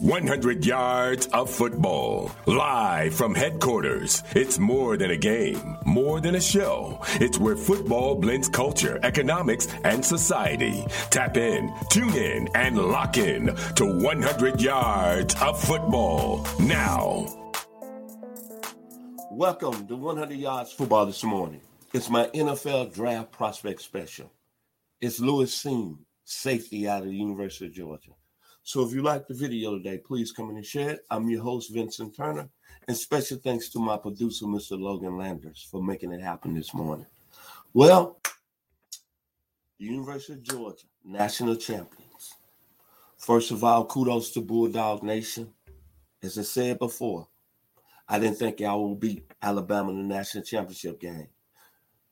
100 yards of football. Live from headquarters. It's more than a game, more than a show. It's where football blends culture, economics, and society. Tap in, tune in, and lock in to 100 yards of football now. Welcome to 100 Yards Football this morning. It's my NFL Draft Prospect Special. It's Lewis Cine, safety out of the University of Georgia. So if you like the video today, please come in and share it. I'm your host, Vincent Turner, and special thanks to my producer, Mr. Logan Landers, for making it happen this morning. Well, the University of Georgia, national champions. First of all, kudos to Bulldog Nation. As I said before, I didn't think y'all would beat Alabama in the national championship game.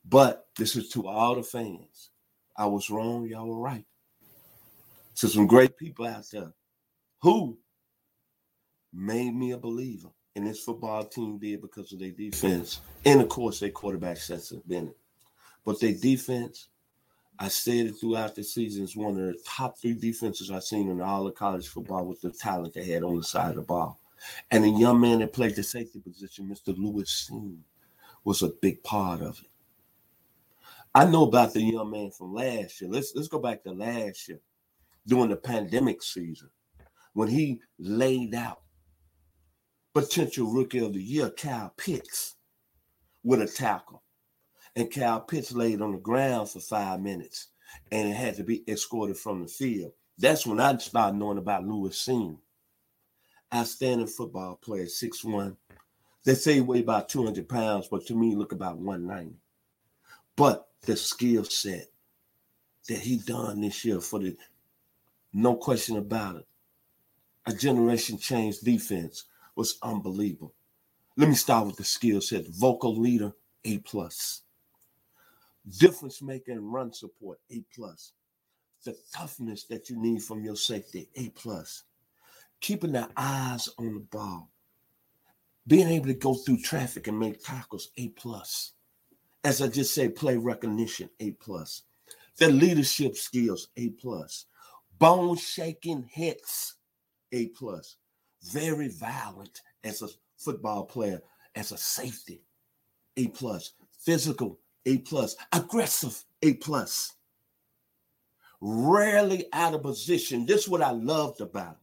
But this is to all the fans. I was wrong, y'all were right to some great people out there who made me a believer. And this football team did because of their defense. And of course, their quarterback Stetson Bennett. But their defense, I said it throughout the season, is one of the top three defenses I've seen in all of college football with the talent they had on the side of the ball. And the young man that played the safety position, Mr. Lewis was a big part of it. I know about the young man from last year. Let's let's go back to last year during the pandemic season when he laid out potential rookie of the year, Kyle Pitts, with a tackle. And Kyle Pitts laid on the ground for five minutes and it had to be escorted from the field. That's when I started knowing about Lewis Cine. Outstanding football player, 6'1. They say he weighed about 200 pounds, but to me, look about 190. But the skill set that he done this year for the no question about it. A generation changed defense was unbelievable. Let me start with the skill set. Vocal leader, A plus. Difference maker and run support, A plus. The toughness that you need from your safety, A plus. Keeping the eyes on the ball. Being able to go through traffic and make tackles, A plus. As I just said, play recognition, A plus. The leadership skills, A plus bone shaking hits, A plus. Very violent as a football player, as a safety, A plus. Physical, A plus. Aggressive, A plus. Rarely out of position. This is what I loved about him.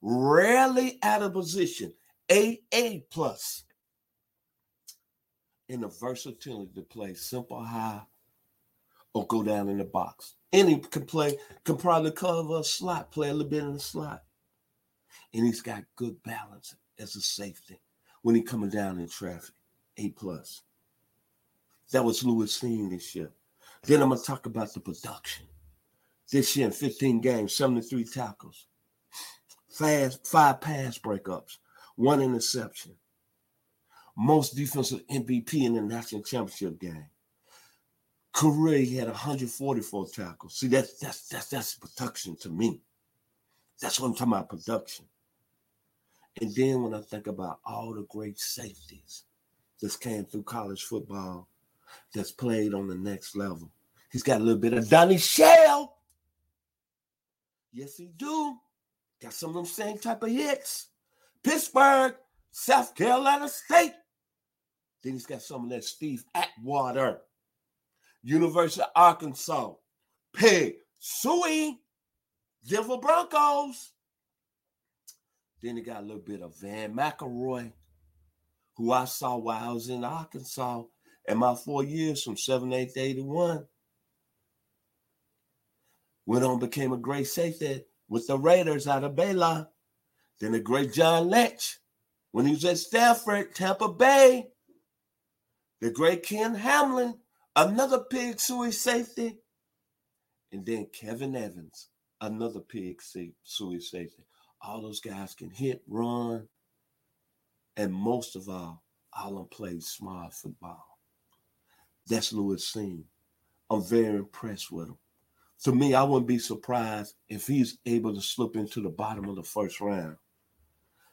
Rarely out of position, A A plus. In the versatility to play simple high or go down in the box. Any can play, can probably cover a slot, play a little bit in the slot. And he's got good balance as a safety when he coming down in traffic. A plus. That was Lewis Cine this year. Then I'm gonna talk about the production. This year in 15 games, 73 tackles, fast five pass breakups, one interception. Most defensive MVP in the national championship game he had 144 tackles. See, that's that's that's that's production to me. That's what I'm talking about production. And then when I think about all the great safeties that came through college football, that's played on the next level, he's got a little bit of Donnie Shell. Yes, he do. Got some of them same type of hits. Pittsburgh, South Carolina State. Then he's got some of that Steve Atwater. University of Arkansas, Pig Sooie, Denver Broncos. Then he got a little bit of Vann McElroy, who I saw while I was in Arkansas in my four years from 78 to 81. Went on, became a great safety with the Raiders out of Baylor. Then the great John Lynch when he was at Stanford, Tampa Bay, the great Ken Hamlin, another pig suey safety, and then Kevin Evans, another pig suey safety. All those guys can hit, run, and most of all, all them play smart football. That's Lewis Cine. I'm very impressed with him. To me, I wouldn't be surprised if he's able to slip into the bottom of the first round.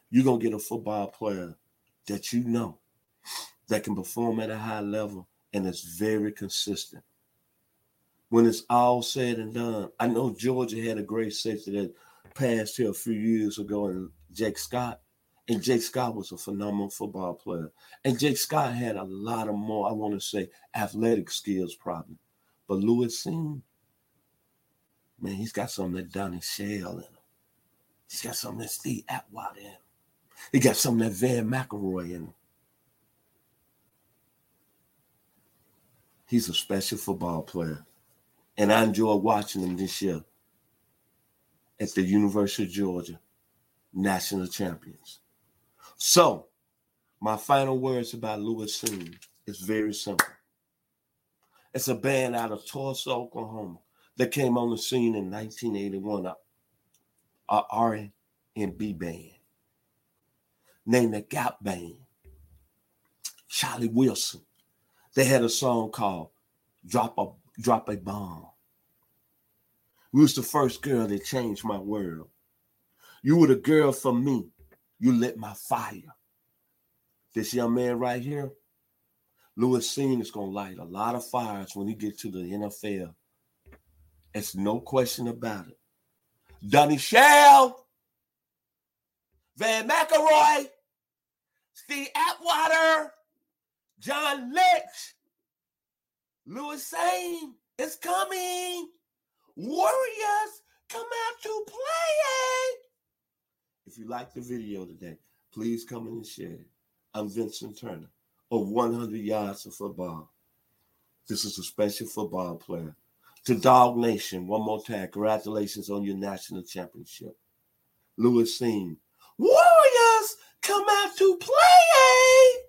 You're going to get a football player that you know that can perform at a high level and it's very consistent. When it's all said and done, I know Georgia had a great safety that passed here a few years ago, and Jake Scott. And Jake Scott was a phenomenal football player. And Jake Scott had a lot of more, I want to say, athletic skills probably. But Lewis Cine, man, he's got something that Donnie Shell in him. He's got something that Steve Atwater in him. He got something that Vann McElroy in him. He's a special football player. And I enjoyed watching him this year at the University of Georgia national champions. So, my final words about Lewis Cine is very simple. It's a band out of Tulsa, Oklahoma that came on the scene in 1981, a, a R&B band named the Gap Band. Charlie Wilson. They had a song called Drop a Drop a Bomb. You was the first girl that changed my world. You were the girl for me you lit my fire. This young man right here, Lewis Cine is to light a lot of fires when he gets to the NFL. It's no question about it. Donnie Shell, Vann McElroy, Steve Atwater, John Lynch, Lewis Cine is coming. Warriors come out to play. If you like the video today, please come in and share. I'm Vincent Turner of 100 Yards of Football. This is a special football player. To Dog Nation, one more time, congratulations on your national championship. Lewis Cine, Warriors come out to play.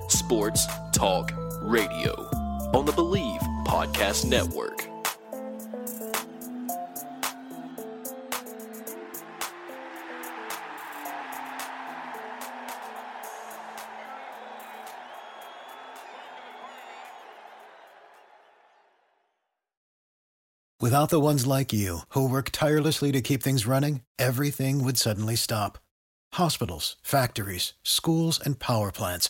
Sports Talk Radio on the Believe Podcast Network. Without the ones like you, who work tirelessly to keep things running, everything would suddenly stop. Hospitals, factories, schools, and power plants,